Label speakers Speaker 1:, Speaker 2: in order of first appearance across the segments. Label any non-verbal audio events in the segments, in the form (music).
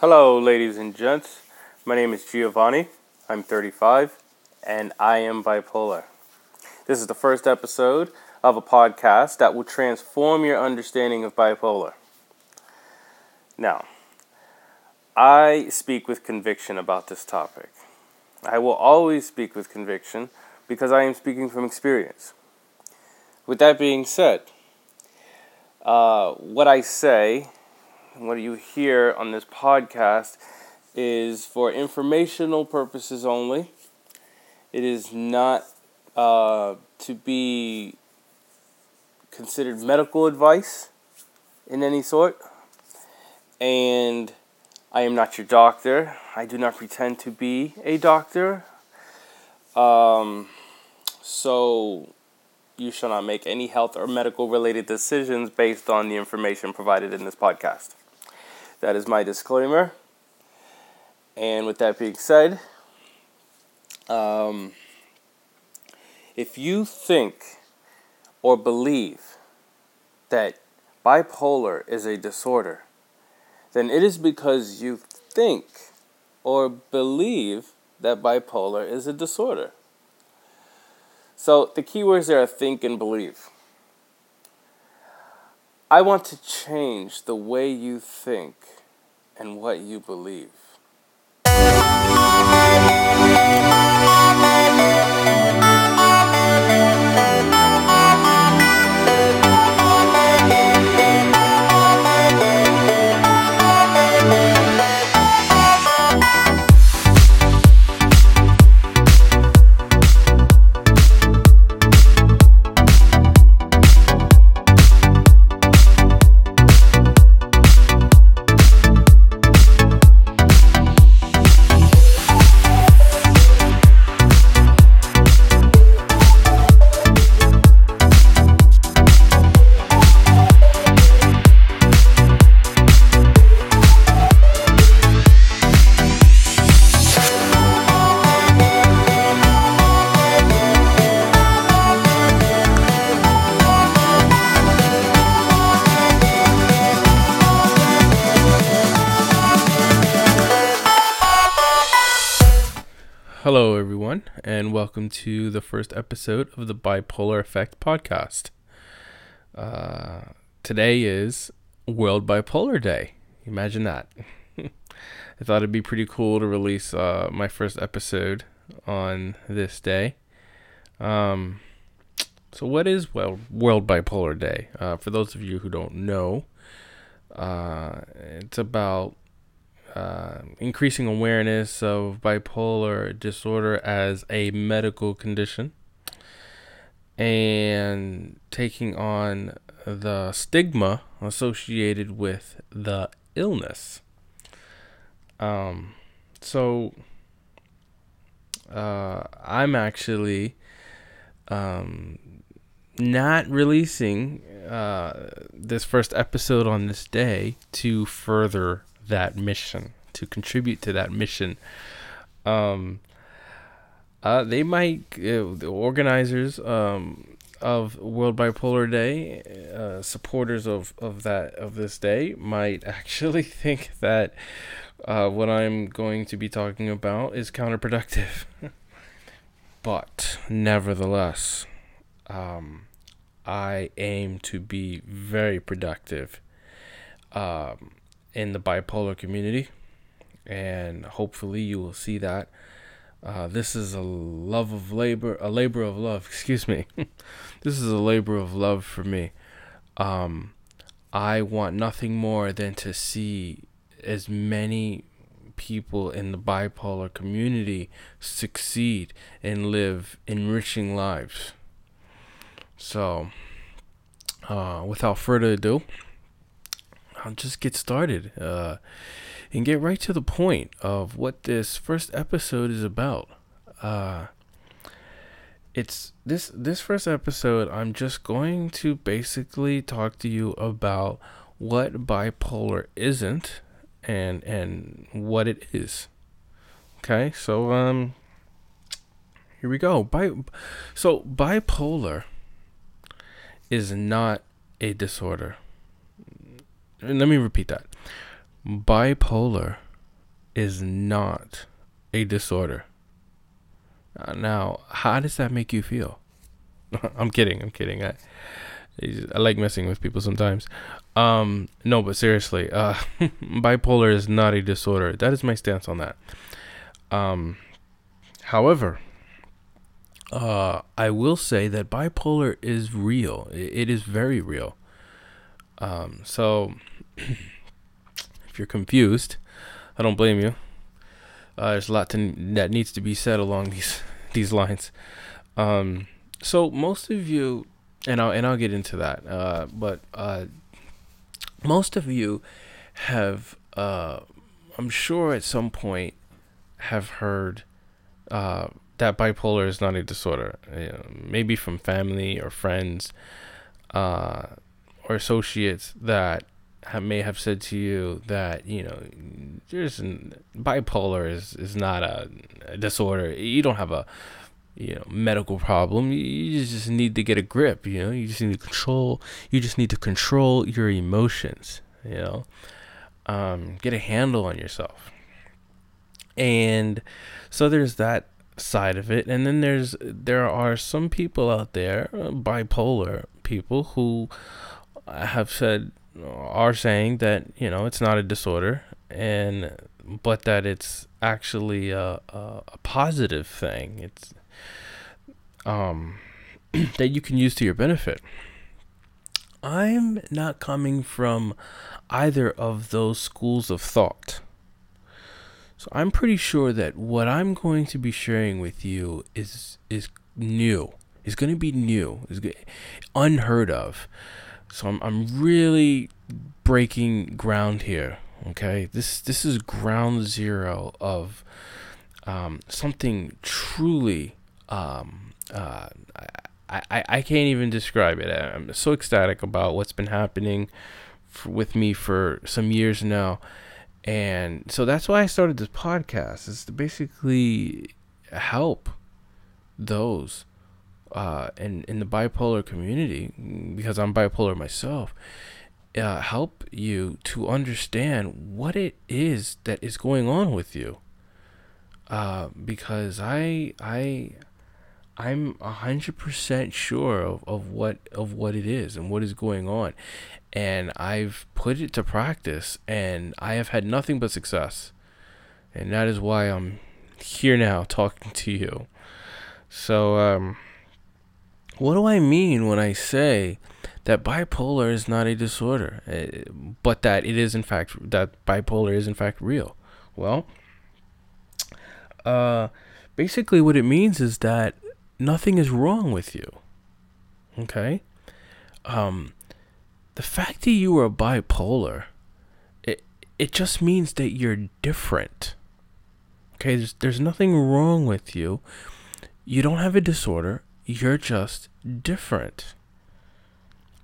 Speaker 1: Hello, ladies and gents. My name is Giovanni. I'm 35, and I am bipolar. This is the first episode of a podcast that will transform your understanding of bipolar. Now, I speak with conviction about this topic. I will always speak with conviction because I am speaking from experience. With that being said, uh, what I say and what you hear on this podcast is for informational purposes only. It is not uh, to be considered medical advice in any sort. And I am not your doctor. I do not pretend to be a doctor. Um, so you shall not make any health or medical related decisions based on the information provided in this podcast. That is my disclaimer. And with that being said, um, if you think or believe that bipolar is a disorder, then it is because you think or believe that bipolar is a disorder. So the keywords there are think and believe. I want to change the way you think and what you believe. To the first episode of the Bipolar Effect podcast. Uh, today is World Bipolar Day. Imagine that. (laughs) I thought it'd be pretty cool to release uh, my first episode on this day. Um, so, what is well, World Bipolar Day? Uh, for those of you who don't know, uh, it's about uh, increasing awareness of bipolar disorder as a medical condition and taking on the stigma associated with the illness. Um, so uh, I'm actually um, not releasing uh, this first episode on this day to further that mission, to contribute to that mission. Um, uh, they might, uh, the organizers um, of World Bipolar Day, uh, supporters of, of that of this day, might (laughs) actually think that uh, what I'm going to be talking about is counterproductive. (laughs) but nevertheless, um, I aim to be very productive. Um, in the bipolar community, and hopefully you will see that. Uh, this is a love of labor, a labor of love. (laughs) Excuse me. (laughs) this is a labor of love for me. Um, I want nothing more than to see as many people in the bipolar community succeed and live enriching lives. So, uh, without further ado, I'll just get started uh, and get right to the point of what this first episode is about. Uh, it's this this first episode. I'm just going to basically talk to you about what bipolar isn't and and what it is. Okay, so um, here we go. Bi- so bipolar is not a disorder let me repeat that. Bipolar is not a disorder. Uh, now, how does that make you feel? (laughs) I'm kidding. I'm kidding. I, I like messing with people sometimes. Um, no, but seriously, uh, (laughs) bipolar is not a disorder. That is my stance on that. Um, however, uh, I will say that bipolar is real. It is very real. Um, so if you're confused, I don't blame you. Uh, there's a lot to, that needs to be said along these (laughs) these lines. Um, so most of you, and I'll and I'll get into that. Uh, but uh, most of you have, uh, I'm sure, at some point, have heard uh, that bipolar is not a disorder. Maybe from family or friends uh, or associates that have, may have said to you that you know there's an, bipolar is is not a, a disorder. You don't have a you know medical problem. You just need to get a grip. You know, you just need to control. You just need to control your emotions. You know, um, get a handle on yourself. And so there's that side of it and then there's there are some people out there uh, bipolar people who have said are saying that you know it's not a disorder and but that it's actually a, a, a positive thing it's um (clears throat) that you can use to your benefit i'm not coming from either of those schools of thought so I'm pretty sure that what I'm going to be sharing with you is is new. Is going to be new. Is unheard of. So I'm I'm really breaking ground here. Okay, this this is ground zero of um, something truly. Um, uh, I, I I can't even describe it. I'm so ecstatic about what's been happening for, with me for some years now and so that's why I started this podcast is to basically help those uh, in in the bipolar community because I'm bipolar myself. Uh, help you to understand what it is that is going on with you. Uh, because I I I'm a hundred percent sure of, of what of what it is and what is going on, and I've put it to practice, and I have had nothing but success, and that is why I'm here now talking to you. So, um, what do I mean when I say that bipolar is not a disorder, eh, but that it is in fact that bipolar is in fact real? Well, uh, basically, what it means is that nothing is wrong with you. Okay? Um the fact that you are bipolar it it just means that you're different. Okay? There's there's nothing wrong with you. You don't have a disorder. You're just different.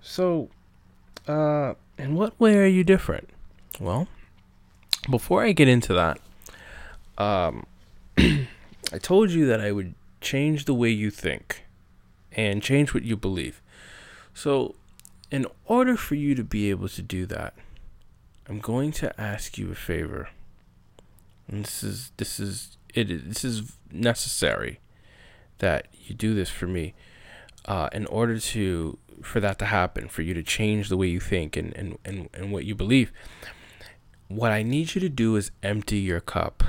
Speaker 1: So, uh in what way are you different? Well, before I get into that, um (clears throat) I told you that I would change the way you think and change what you believe. So, in order for you to be able to do that, I'm going to ask you a favor. And this is this is it this is necessary that you do this for me. Uh, in order to for that to happen, for you to change the way you think and, and, and, and what you believe, what I need you to do is empty your cup.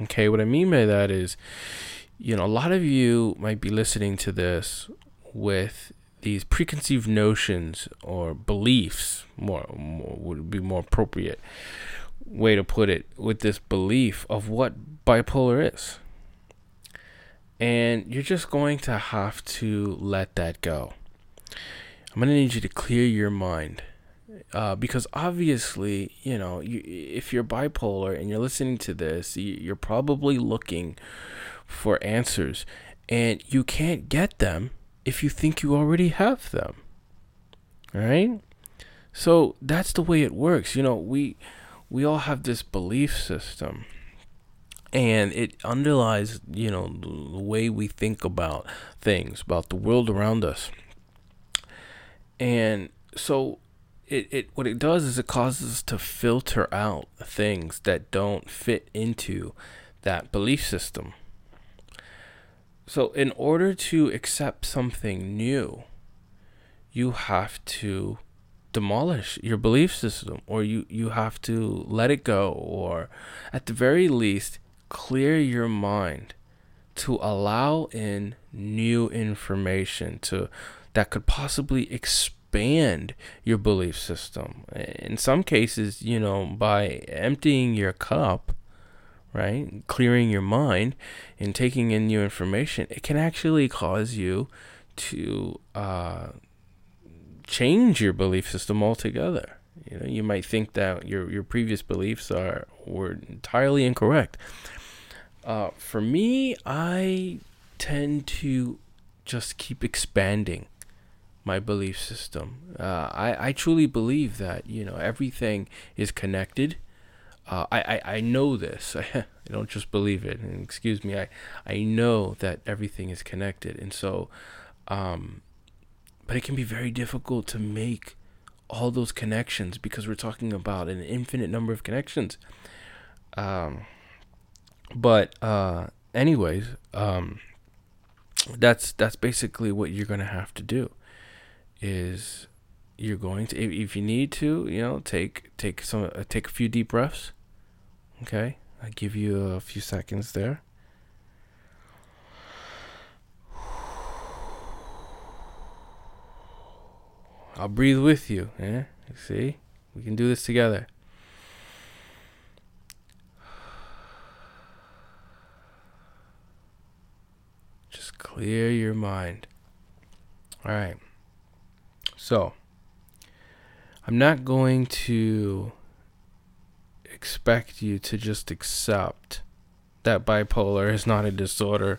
Speaker 1: Okay, what I mean by that is, you know, a lot of you might be listening to this with these preconceived notions or beliefs, more, more would be more appropriate way to put it, with this belief of what bipolar is. And you're just going to have to let that go. I'm going to need you to clear your mind uh, because obviously, you know, you, if you're bipolar and you're listening to this, you're probably looking for answers, and you can't get them if you think you already have them. All right? So that's the way it works. You know, we we all have this belief system and it underlies, you know, the way we think about things, about the world around us. And so it, it what it does is it causes us to filter out things that don't fit into that belief system. So in order to accept something new, you have to demolish your belief system or you, you have to let it go or at the very least clear your mind to allow in new information to that could possibly expand your belief system. In some cases, you know, by emptying your cup, right, clearing your mind and taking in new information, it can actually cause you to uh, change your belief system altogether. You know, you might think that your your previous beliefs are were entirely incorrect. Uh, for me, I tend to just keep expanding my belief system. Uh, I I truly believe that you know everything is connected. Uh, I, I I know this. (laughs) I don't just believe it. And excuse me. I I know that everything is connected, and so, um, but it can be very difficult to make all those connections because we're talking about an infinite number of connections. Um, but uh, anyways, um, that's that's basically what you're gonna have to do. Is you're going to if, if you need to, you know, take take some uh, take a few deep breaths. Okay, I give you a few seconds there. I'll breathe with you. Yeah, you see, we can do this together. Just clear your mind. All right. So, I'm not going to expect you to just accept that bipolar is not a disorder.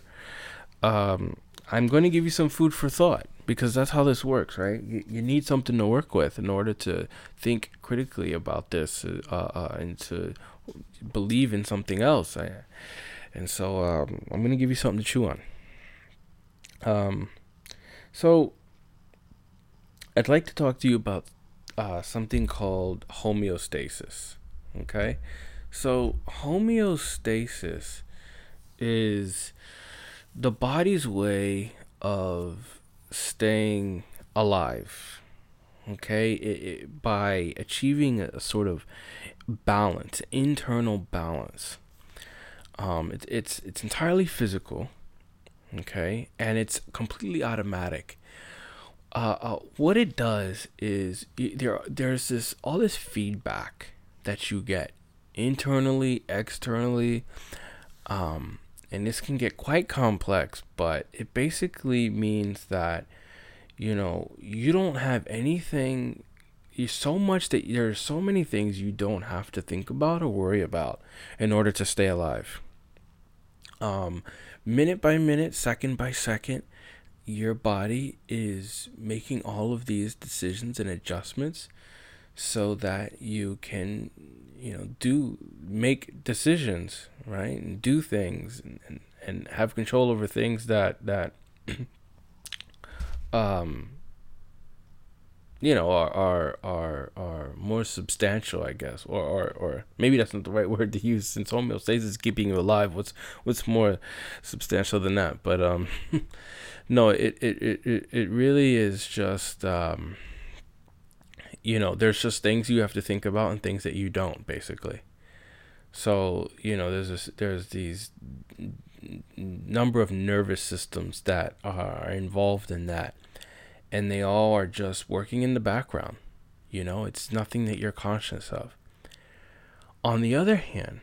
Speaker 1: Um, I'm going to give you some food for thought because that's how this works, right? You, you need something to work with in order to think critically about this uh, uh, and to believe in something else. I, and so um, I'm going to give you something to chew on. Um, so I'd like to talk to you about uh, something called homeostasis. Okay, so homeostasis is the body's way of staying alive okay? It, it, by achieving a sort of balance internal balance um it, it's it's entirely physical okay? And it's completely automatic. Uh, uh what it does is there there's this all this feedback that you get internally externally um and this can get quite complex, but it basically means that you know you don't have anything you so much that there's so many things you don't have to think about or worry about in order to stay alive. Um, minute by minute, second by second, your body is making all of these decisions and adjustments so that you can you know do make decisions right? And do things and, and, and have control over things that that (clears throat) um you know are are are are more substantial i guess or or, or maybe that's not the right (laughs) word to use since homeostasis is keeping you alive. What's what's more substantial than that? But um (laughs) no it it it, it really is just um you know, there's just things you have to think about and things that you don't, basically. So you know, there's this, there's these number of nervous systems that are involved in that, and they all are just working in the background. You know, it's nothing that you're conscious of. On the other hand,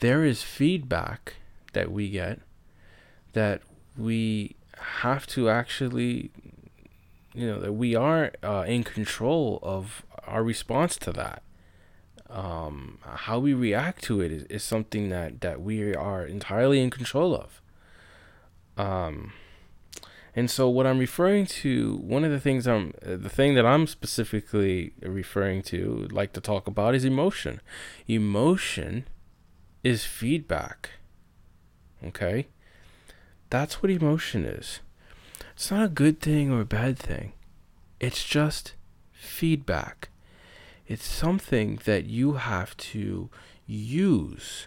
Speaker 1: there is feedback that we get that we have to actually you know that we are uh, in control of our response to that. Um, how we react to it is, is something that that we are entirely in control of. Um, and so what i'm referring to one of the things i'm the thing that i'm specifically referring to like to talk about is emotion. Emotion is feedback okay? That's what emotion is it's not a good thing or a bad thing. It's just feedback. It's something that you have to use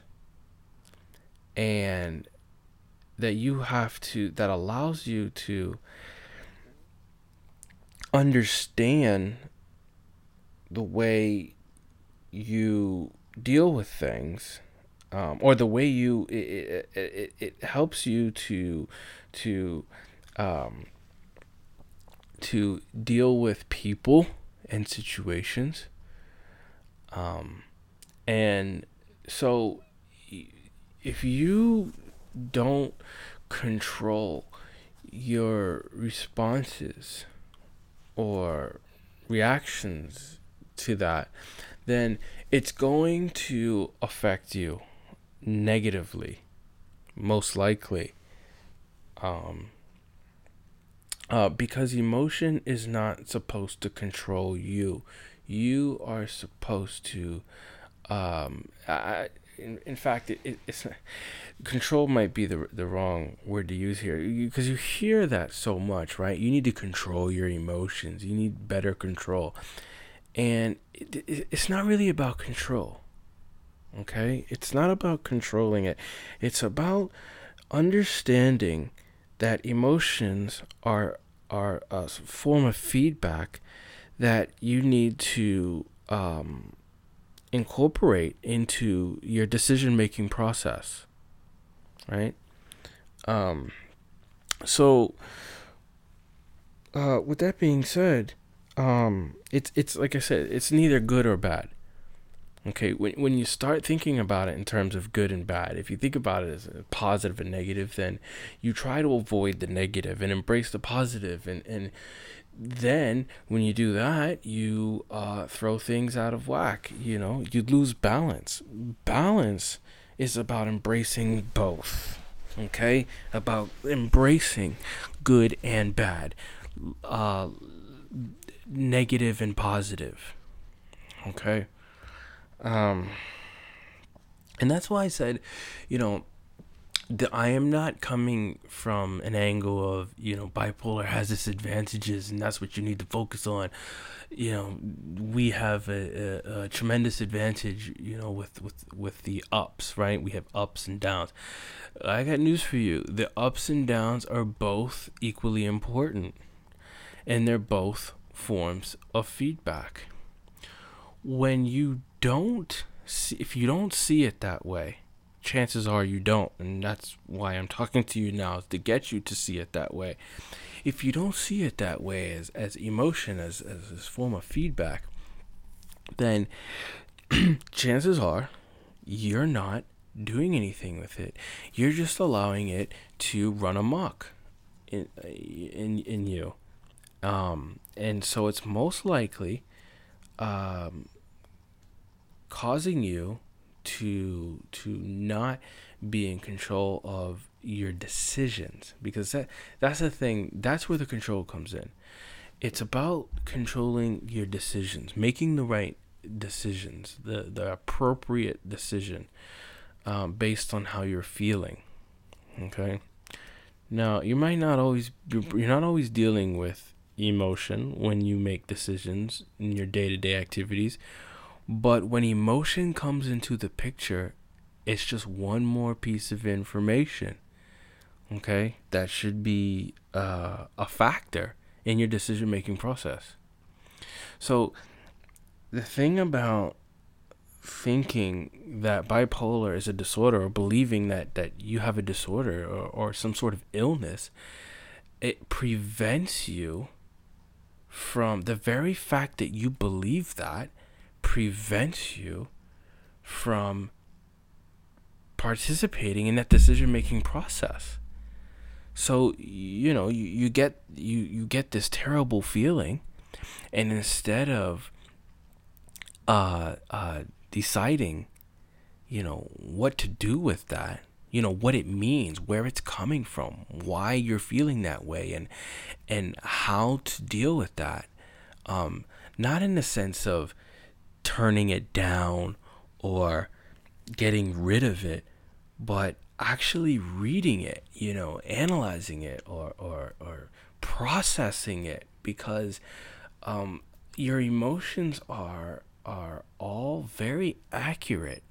Speaker 1: and that you have to that allows you to understand the way you deal with things um, or the way you it, it, it, it helps you to to um, to deal with people and situations um, and so if you don't control your responses or reactions to that, then it's going to affect you negatively, most likely. Um, uh, because emotion is not supposed to control you. You are supposed to, um, I, in, in fact, it, it, it's control might be the the wrong word to use here because you, you hear that so much, right? You need to control your emotions. You need better control, and it, it, it's not really about control. Okay, it's not about controlling it. It's about understanding that emotions are are a form of feedback that you need to um, incorporate into your decision making process right? Um so uh with that being said um it's it's like i said it's neither good or bad okay when when you start thinking about it in terms of good and bad if you think about it as positive and negative then you try to avoid the negative and embrace the positive. positive. And and then when you do that you uh, throw things out of whack you know? You lose balance. Balance is about embracing both okay? About embracing good and bad uh, negative and positive okay um and that's why i said you know the, I am not coming from an angle of you know bipolar has its advantages and that's what you need to focus on. You know, we have a, a, a tremendous advantage. You know, with with with the ups, right? We have ups and downs. I got news for you. The ups and downs are both equally important, and they're both forms of feedback. When you don't see, if you don't see it that way chances are you don't. And that's why I'm talking to you now, to get you to see it that way. If you don't see it that way as, as emotion, as, as this form of feedback, then (clears throat) chances are you're not doing anything with it. You're just allowing it to run amok in in in you. Um, and so it's most likely um, causing you to to not be in control of your decisions. Because that that's the thing that's where the control comes in. It's about controlling your decisions making the right decisions the the appropriate decision um, based on how you're feeling okay? Now you might not always you're not always dealing with emotion when you make decisions in your day-to-day activities but when emotion comes into the picture, it's just one more piece of information. Okay, that should be uh, a factor in your decision making process. So, the thing about thinking that bipolar is a disorder or believing that, that you have a disorder or, or some sort of illness, it prevents you from the very fact that you believe that prevents you from participating in that decision making process. So you know you, you get you you get this terrible feeling, and instead of uh, uh, deciding, you know what to do with that, you know what it means, where it's coming from, why you're feeling that way, and and how to deal with that. Um, not in the sense of turning it down or getting rid of it, but actually reading it, you know, analyzing it or, or, or processing it because um, your emotions are are all very accurate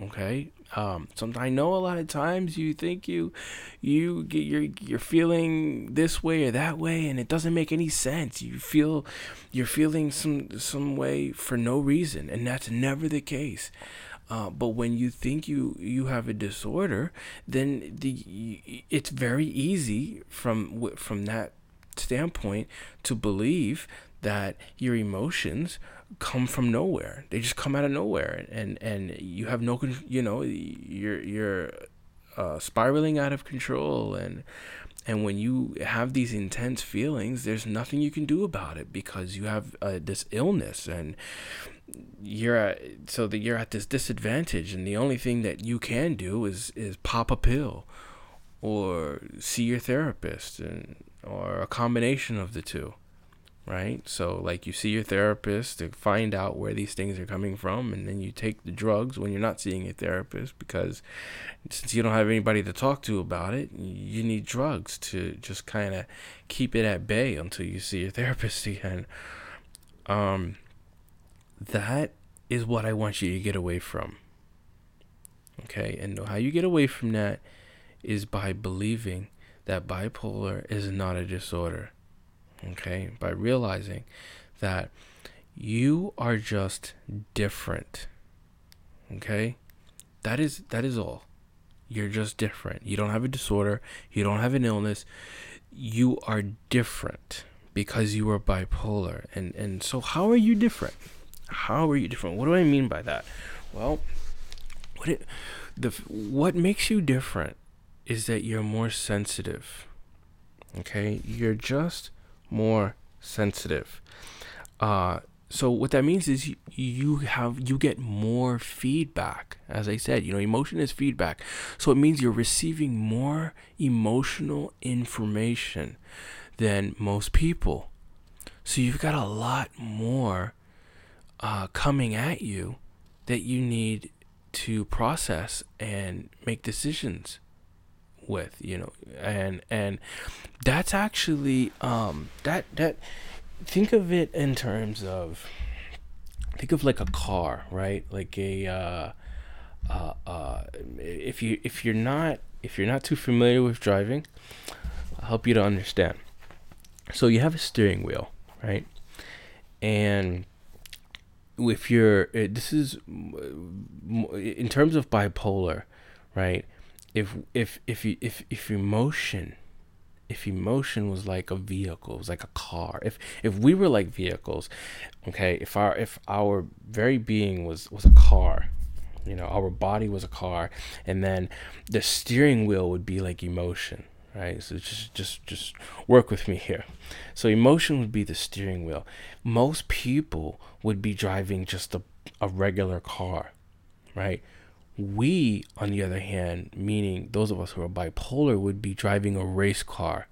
Speaker 1: okay? Um i know a lot of times you think you you get you're you're feeling this way or that way and it doesn't make any sense. You feel you're feeling some some way for no reason and that's never the case. Uh, but when you think you you have a disorder then the it's very easy from from that standpoint to believe that your emotions come from nowhere. They just come out of nowhere, and and you have no, you know, you're you're uh, spiraling out of control, and and when you have these intense feelings, there's nothing you can do about it because you have uh, this illness, and you're at, so that you're at this disadvantage, and the only thing that you can do is is pop a pill, or see your therapist, and or a combination of the two right? So, like, you see your therapist to find out where these things are coming from, and then you take the drugs when you're not seeing a therapist because since you don't have anybody to talk to about it, you need drugs to just kind of keep it at bay until you see your (laughs) therapist again. Um, that is what I want you to get away from. Okay, and how you get away from that is by believing that bipolar is not a disorder okay, by realizing that you are just different. Okay? That is that is all. You're just different. You don't have a disorder, you don't have an illness. You are different because you are bipolar. And and so how are you different? How are you different? What do I mean by that? Well, what it the what makes you different is that you're more sensitive. Okay? You're just more sensitive. Uh, so what that means is you, you have you get more feedback. As I said, you know, emotion is feedback. So it means you're receiving more emotional information than most people. So you've got a lot more uh, coming at you that you need to process and make decisions with you know and and that's actually um that that think of it in terms of think of like a car right? Like a uh uh, uh if you if you're not if you're not too familiar with driving i'll help you to understand. So you have a steering wheel right? And if you're this is in terms of bipolar right if if if you if if emotion if emotion was like a vehicle, it was like a car. If if we were like vehicles, okay, if our if our very being was was a car, you know, our body was a car, and then the steering wheel would be like emotion, right? So just just just work with me here. So emotion would be the steering wheel. Most people would be driving just a a regular car, right? We, on the other hand, meaning those of us who are bipolar, would be driving a race car.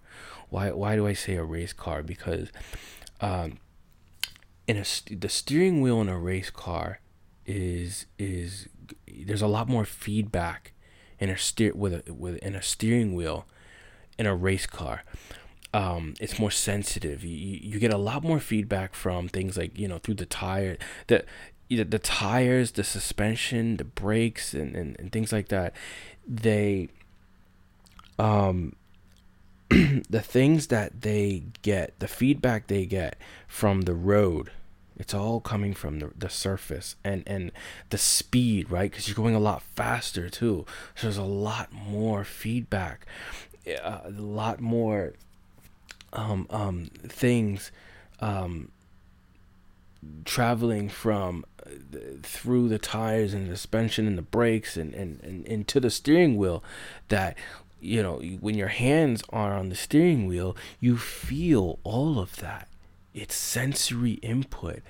Speaker 1: Why? Why do I say a race car? Because um, in a the steering wheel in a race car is is there's a lot more feedback in a steer with a with in a steering wheel in a race car. Um, it's more sensitive. You, you get a lot more feedback from things like you know through the tire. The either the tires, the suspension, the brakes, and, and, and things like that, they, um, (clears throat) the things that they get, the feedback they get from the road, it's all coming from the, the surface and, and the speed, right? Because you're going a lot faster too. So there's a lot more feedback, a lot more um, um, things um, traveling from uh, through the tires and the suspension and the brakes and, and, and into the steering wheel that you know when your hands are on the steering wheel you feel all of that. It's sensory input.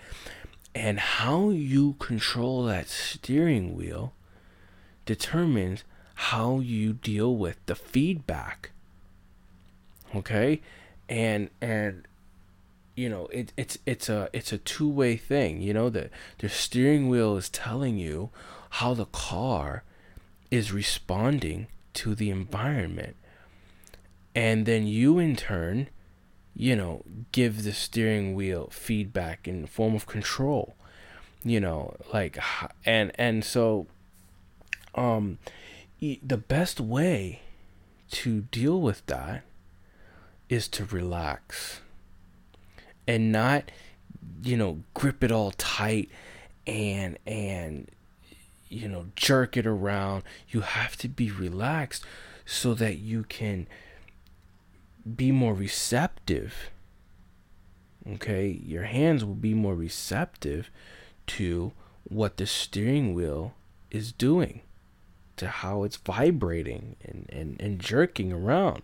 Speaker 1: And how you control that steering wheel determines how you deal with the feedback. Okay? And and you know it, it's it's a it's a two-way thing you know the the steering wheel is telling you how the car is responding to the environment and then you in turn you know, give the steering wheel feedback in the form of control. You know, like and and so um the best way to deal with that is to relax and not you know grip it all tight and and you know jerk it around. You have to be relaxed so that you can be more receptive okay? Your hands will be more receptive to what the steering wheel is doing to how it's vibrating and, and, and jerking around.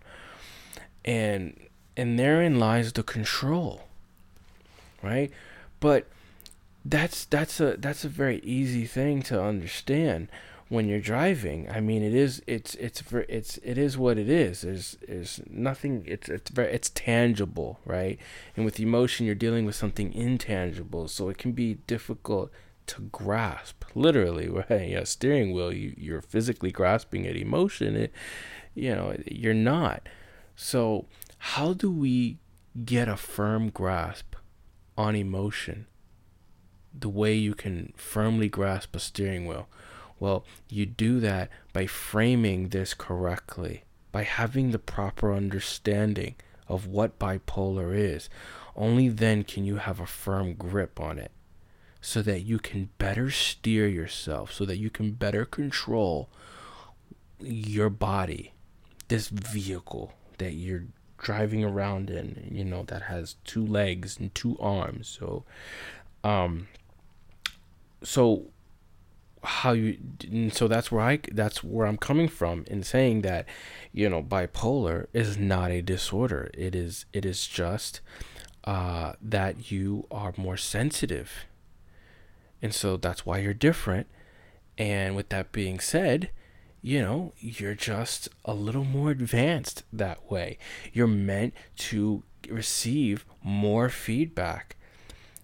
Speaker 1: And and therein lies the control right but that's that's a that's a very easy thing to understand when you're driving. I mean, it is it's it's it's it is what it is. There's there's nothing. It's it's very it's tangible, right? And with emotion, you're dealing with something intangible, so it can be difficult to grasp. Literally, (laughs) right? A steering wheel, you you're physically grasping at emotion. It, you know, you're not. So how do we get a firm grasp on emotion? The way you can firmly grasp a steering wheel well, you do that by framing this correctly, by having the proper understanding of what bipolar is. Only then can you have a firm grip on it so that you can better steer yourself, so that you can better control your body, this vehicle that you're driving around in, you know, that has two legs and two arms. So, um, so how you so that's where I that's where I'm coming from in saying that you know bipolar is not a disorder. It is it is just uh, that you are more sensitive. And so that's why you're different. And with that being said you know you're just a little more advanced that way you're meant to receive more feedback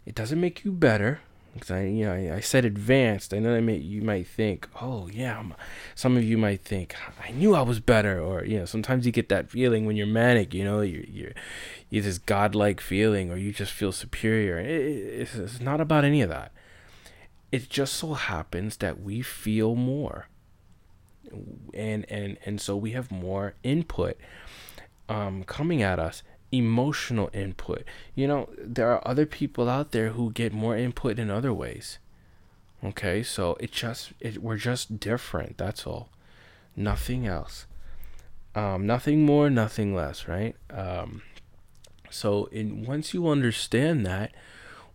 Speaker 1: it doesn't make you better because I, you know, I, I, said advanced. I know that may, you might think, oh yeah. I'm, some of you might think, I knew I was better, or you know, sometimes you get that feeling when you're manic. You know, you're you're, you're this godlike feeling, or you just feel superior. It, it's, it's not about any of that. It just so happens that we feel more, and and and so we have more input um, coming at us emotional input. You know, there are other people out there who get more input in other ways. Okay, so it just it, we're just different. That's all. Nothing else. Um, nothing more, nothing less, right? Um, so in once you understand that,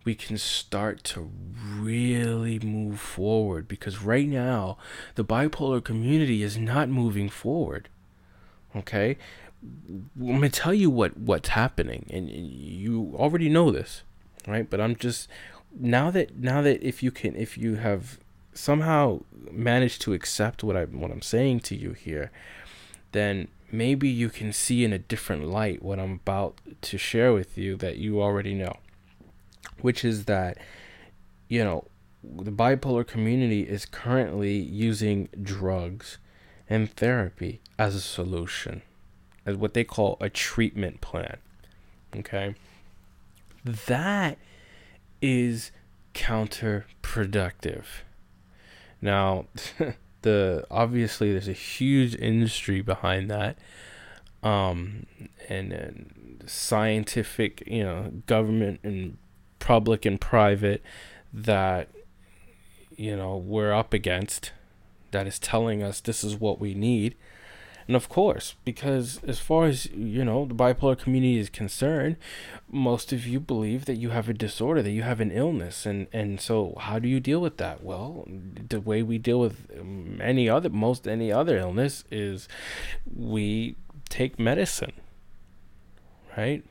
Speaker 1: we can start to really move forward because right now the bipolar community is not moving forward. Okay? I'm gonna tell you what what's happening, and you already know this, right? But I'm just now that now that if you can if you have somehow managed to accept what I what I'm saying to you here, then maybe you can see in a different light what I'm about to share with you that you already know, which is that you know the bipolar community is currently using drugs and therapy as a solution as what they call a treatment plan. Okay? That is counterproductive. Now, (laughs) the obviously there's a huge industry behind that. Um, and, and scientific, you know, government and public and private that you know we're up against that is telling us this is what we need and of course, because as far as you know, the bipolar community is concerned, most of you believe that you have a disorder, that you have an illness, and and so how do you deal with that? Well, the way we deal with any other, most any other illness is we take medicine, right?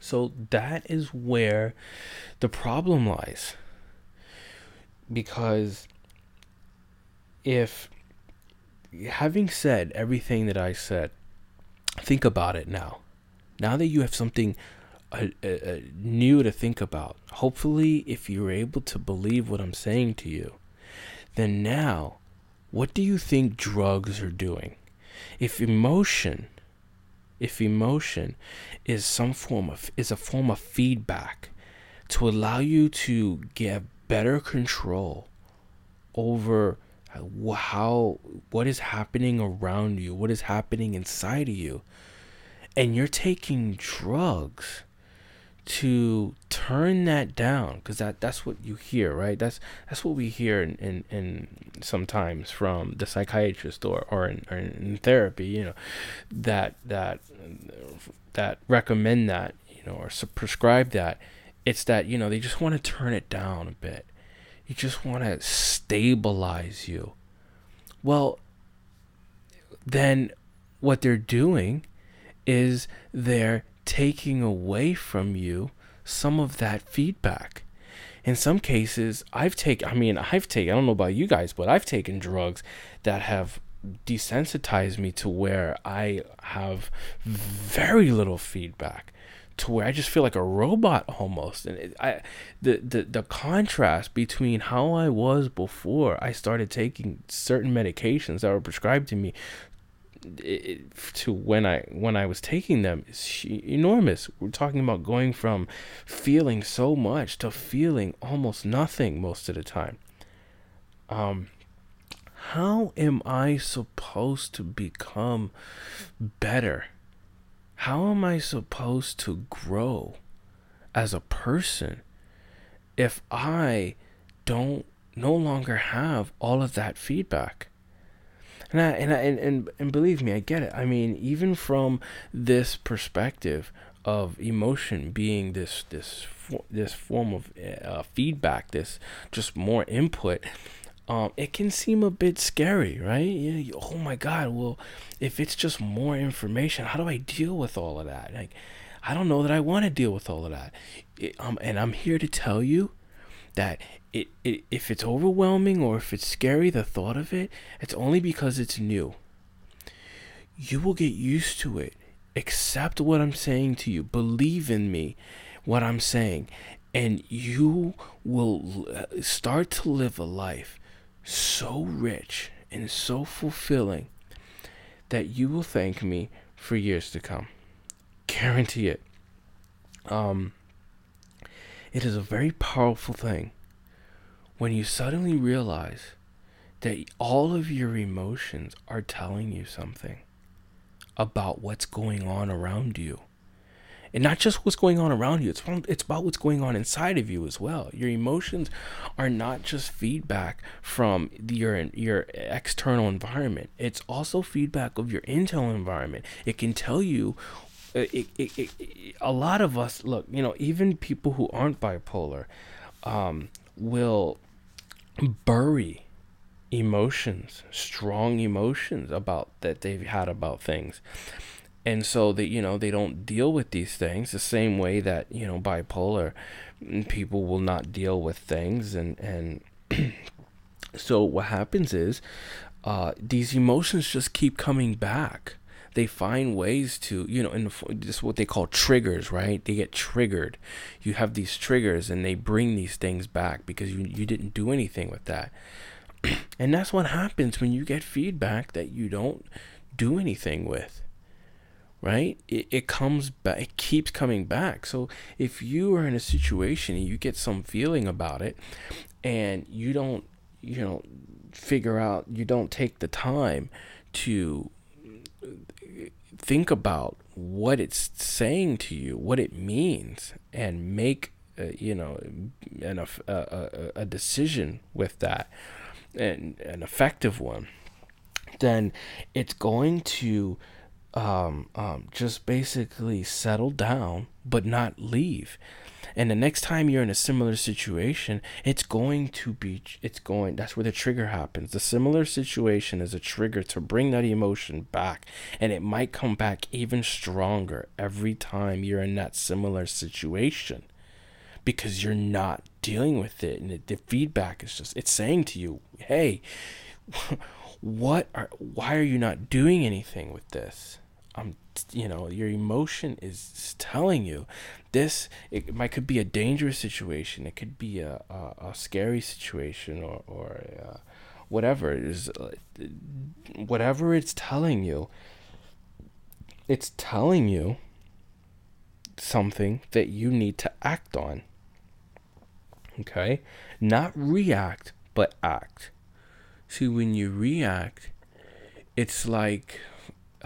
Speaker 1: So that is where the problem lies. Because if having said everything that I said, think about it now. Now that you have something uh, uh, new to think about, hopefully, if you're able to believe what I'm saying to you, then now, what do you think drugs are doing? If emotion if emotion is some form of is a form of feedback to allow you to get better control over how what is happening around you, what is happening inside of you. And you're taking drugs to turn that down because that that's what you hear right? That's that's what we hear in, in, in sometimes from the psychiatrist or, or, in, or in therapy you know that that that recommend that you know or prescribe that. It's that you know they just want to turn it down a bit. You just want to stabilize you. Well then what they're doing is they're taking away from you some of that feedback. In some cases, I've taken, I mean, I've taken, I don't know about you guys, but I've taken drugs that have desensitized me to where I have very little feedback to where I just feel like a robot almost. And it, I, the, the, the contrast between how I was before I started taking certain medications that were prescribed to me it, to when I when I was taking them is enormous. We're talking about going from feeling so much to feeling almost nothing most of the time. Um, how am I supposed to become better? How am I supposed to grow as a person if I don't no longer have all of that feedback? And I, and, I, and and and believe me, I get it. I mean, even from this perspective of emotion being this this this form of uh, feedback, this just more input, um, it can seem a bit scary, right? You oh my God! Well, if it's just more information, how do I deal with all of that? Like, I don't know that I want to deal with all of that. It, um, and I'm here to tell you that it, it if it's overwhelming or if it's scary the thought of it it's only because it's new. You will get used to it. Accept what i'm saying to you. Believe in me what i'm saying. And you will uh, start to live a life so rich and so fulfilling that you will thank me for years to come. Guarantee it. Um it is a very powerful thing when you suddenly realize that all of your emotions are telling you something about what's going on around you. And not just what's going on around you, it's, it's about what's going on inside of you as well. Your emotions are not just feedback from your, your external environment, it's also feedback of your internal environment. It can tell you it, it, it, a lot of us look you know even people who aren't bipolar um, will bury emotions, strong emotions about that they've had about things. And so that you know they don't deal with these things the same way that you know bipolar people will not deal with things and and (clears throat) so what happens is uh, these emotions just keep coming back they find ways to you know and this is what they call triggers right? They get triggered. You have these triggers and they bring these things back because you, you didn't do anything with that. (clears throat) And that's what happens when you get feedback that you don't do anything with right? It, it comes back it keeps coming back. So if you are in a situation and you get some feeling about it and you don't you know figure out you don't take the time to think about what it's saying to you, what it means, and make uh, you know an, a, a, a decision with that, and an effective one, then it's going to um, um, just basically settle down, but not leave. And the next time you're in a similar situation, it's going to be, it's going, that's where the trigger happens. The similar situation is a trigger to bring that emotion back. And it might come back even stronger every time you're in that similar situation because you're not dealing with it. And the feedback is just, it's saying to you, hey, (laughs) what are, why are you not doing anything with this? I'm, you know, your emotion is telling you this. It might could be a dangerous situation. It could be a a, a scary situation or or uh, whatever it is. Uh, whatever it's telling you, it's telling you something that you need to act on. Okay? Not react, but act. See, when you react, it's like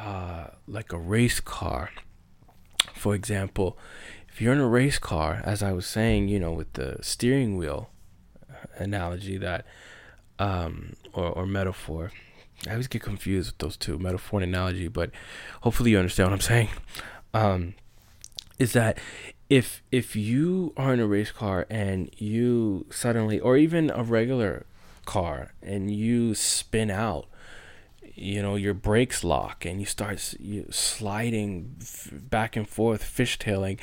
Speaker 1: uh, like a race car. For example, if you're in a race car, as I was saying, you know, with the steering wheel analogy that, um, or, or metaphor, I always get confused with those two, metaphor and analogy, but hopefully you understand what I'm saying. Um, is that if if you are in a race car and you suddenly or even a regular car and you spin out you know your brakes lock and you start sliding back and forth fishtailing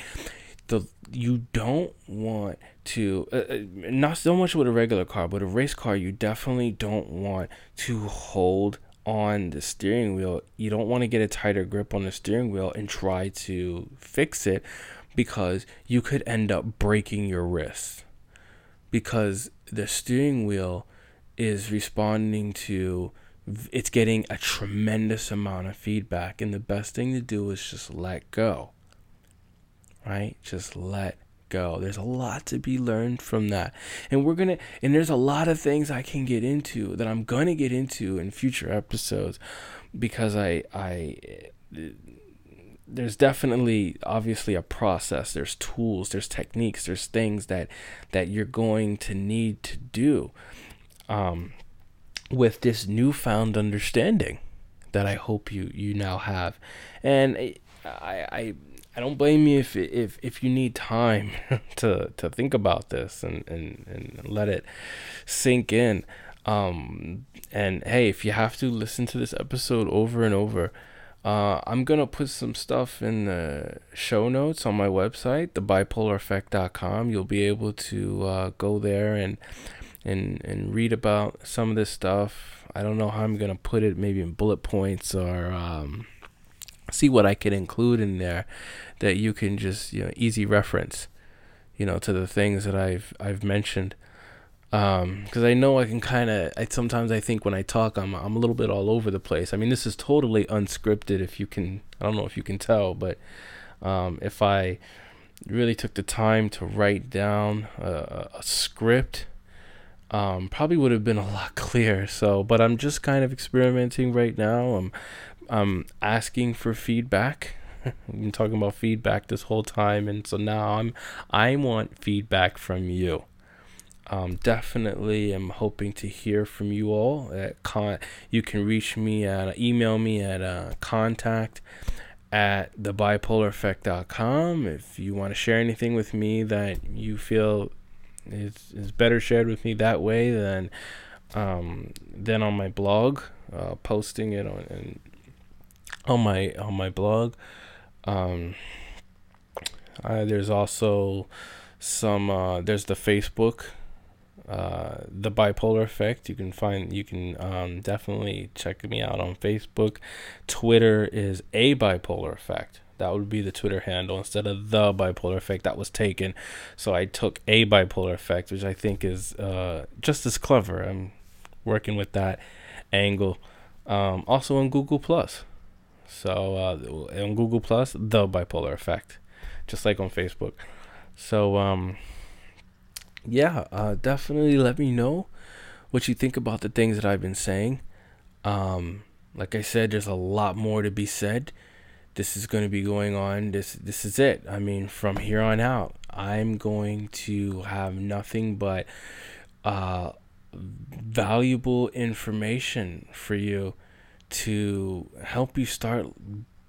Speaker 1: the you don't want to uh, uh, not so much with a regular car but a race car you definitely don't want to hold on the steering wheel. You don't want to get a tighter grip on the steering wheel and try to fix it because you could end up breaking your wrist. Because the steering wheel is responding to it's getting a tremendous amount of feedback and the best thing to do is just let go right? Just let go. There's a lot to be learned from that. And we're gonna and there's a lot of things i can get into that i'm gonna get into in future episodes because i i there's definitely obviously a process. There's tools there's techniques there's things that that you're going to need to do. Um, with this newfound understanding that I hope you you now have and I I I don't blame you if if if you need time (laughs) to to think about this and and and let it sink in um and hey if you have to listen to this episode over and over uh, I'm gonna put some stuff in the show notes on my website, thebipolareffect.com. You'll be able to uh, go there and and and read about some of this stuff. I don't know how I'm gonna put it, maybe in bullet points or um, see what I can include in there that you can just you know easy reference, you know, to the things that I've I've mentioned um because i know i can kind of i sometimes i think when i talk i'm i'm a little bit all over the place i mean this is totally unscripted if you can i don't know if you can tell but um if i really took the time to write down a, a script um probably would have been a lot clearer so but i'm just kind of experimenting right now i'm i'm asking for feedback (laughs) I've been talking about feedback this whole time and so now i'm i want feedback from you um, definitely am hoping to hear from you all. At con- you can reach me at email me at uh, contact at thebipolareffect.com. If you want to share anything with me that you feel is, is better shared with me that way than um, than on my blog, uh, posting it on and on my on my blog. Um, uh, there's also some uh, there's the Facebook uh, the bipolar effect. You can find you can um, definitely check me out on Facebook. Twitter is a bipolar effect. That would be the Twitter handle instead of the bipolar effect that was taken. So I took a bipolar effect, which I think is uh, just as clever. I'm working with that angle. Um, also on Google Plus. So uh, on Google Plus, the bipolar effect, just like on Facebook. So um, yeah, uh, definitely let me know what you think about the things that I've been saying. Um, like I said, there's a lot more to be said. This is going to be going on. This this is it. I mean, from here on out, I'm going to have nothing but uh, valuable information for you to help you start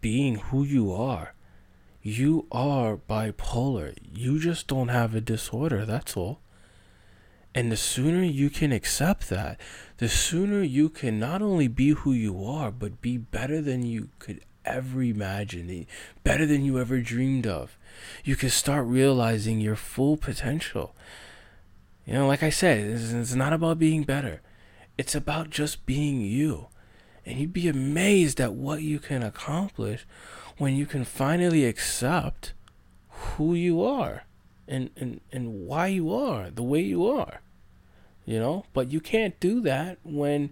Speaker 1: being who you are. You are bipolar. You just don't have a disorder, that's all. And the sooner you can accept that, the sooner you can not only be who you are, but be better than you could ever imagine, better than you ever dreamed of. You can start realizing your full potential. You know, like I said, it's not about being better, it's about just being you. And you'd be amazed at what you can accomplish when you can finally accept who you are and, and, and why you are the way you are. you know but you can't do that when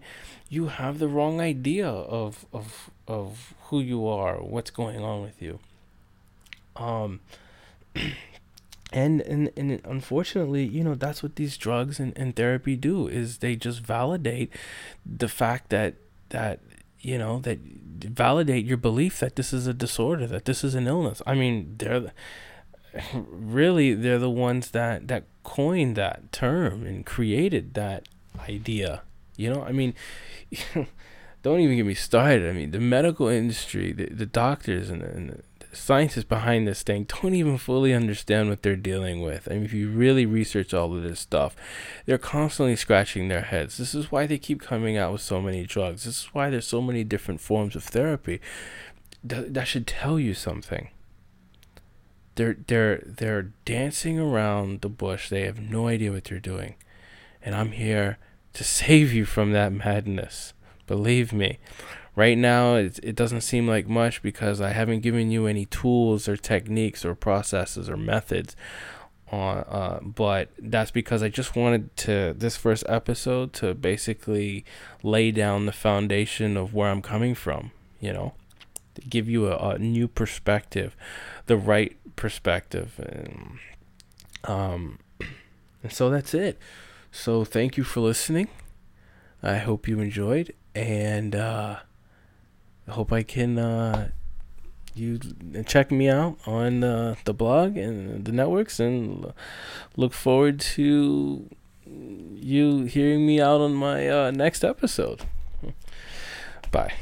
Speaker 1: you have the wrong idea of of of who you are what's going on with you. Um (clears throat) and and and unfortunately you know that's what these drugs and, and therapy do is they just validate the fact that that you know that validate your belief that this is a disorder that this is an illness. I mean they're (laughs) really they're the ones that that coined that term and created that idea. You know i mean (laughs) don't even get me started i mean the medical industry the, the doctors and the, and the scientists behind this thing don't even fully understand what they're dealing with. I mean, if you really research all of this stuff, they're constantly scratching their heads. This is why they keep coming out with so many drugs. This is why there's so many different forms of therapy. Th- that should tell you something. They're they're they're dancing around the bush. They have no idea what they're doing. And I'm here to (laughs) save you from that madness. Believe me. Right now, it, it doesn't seem like much because I haven't given you any tools or techniques or processes or methods. On, uh, but that's because I just wanted to this first episode to basically lay down the foundation of where I'm coming from. You know, to give you a, a new perspective, the right perspective, and um, and so that's it. So thank you for listening. I hope you enjoyed, and uh, I hope I can uh, you check me out on uh, the blog and the networks, and look forward to you hearing me out on my uh, next episode. Bye.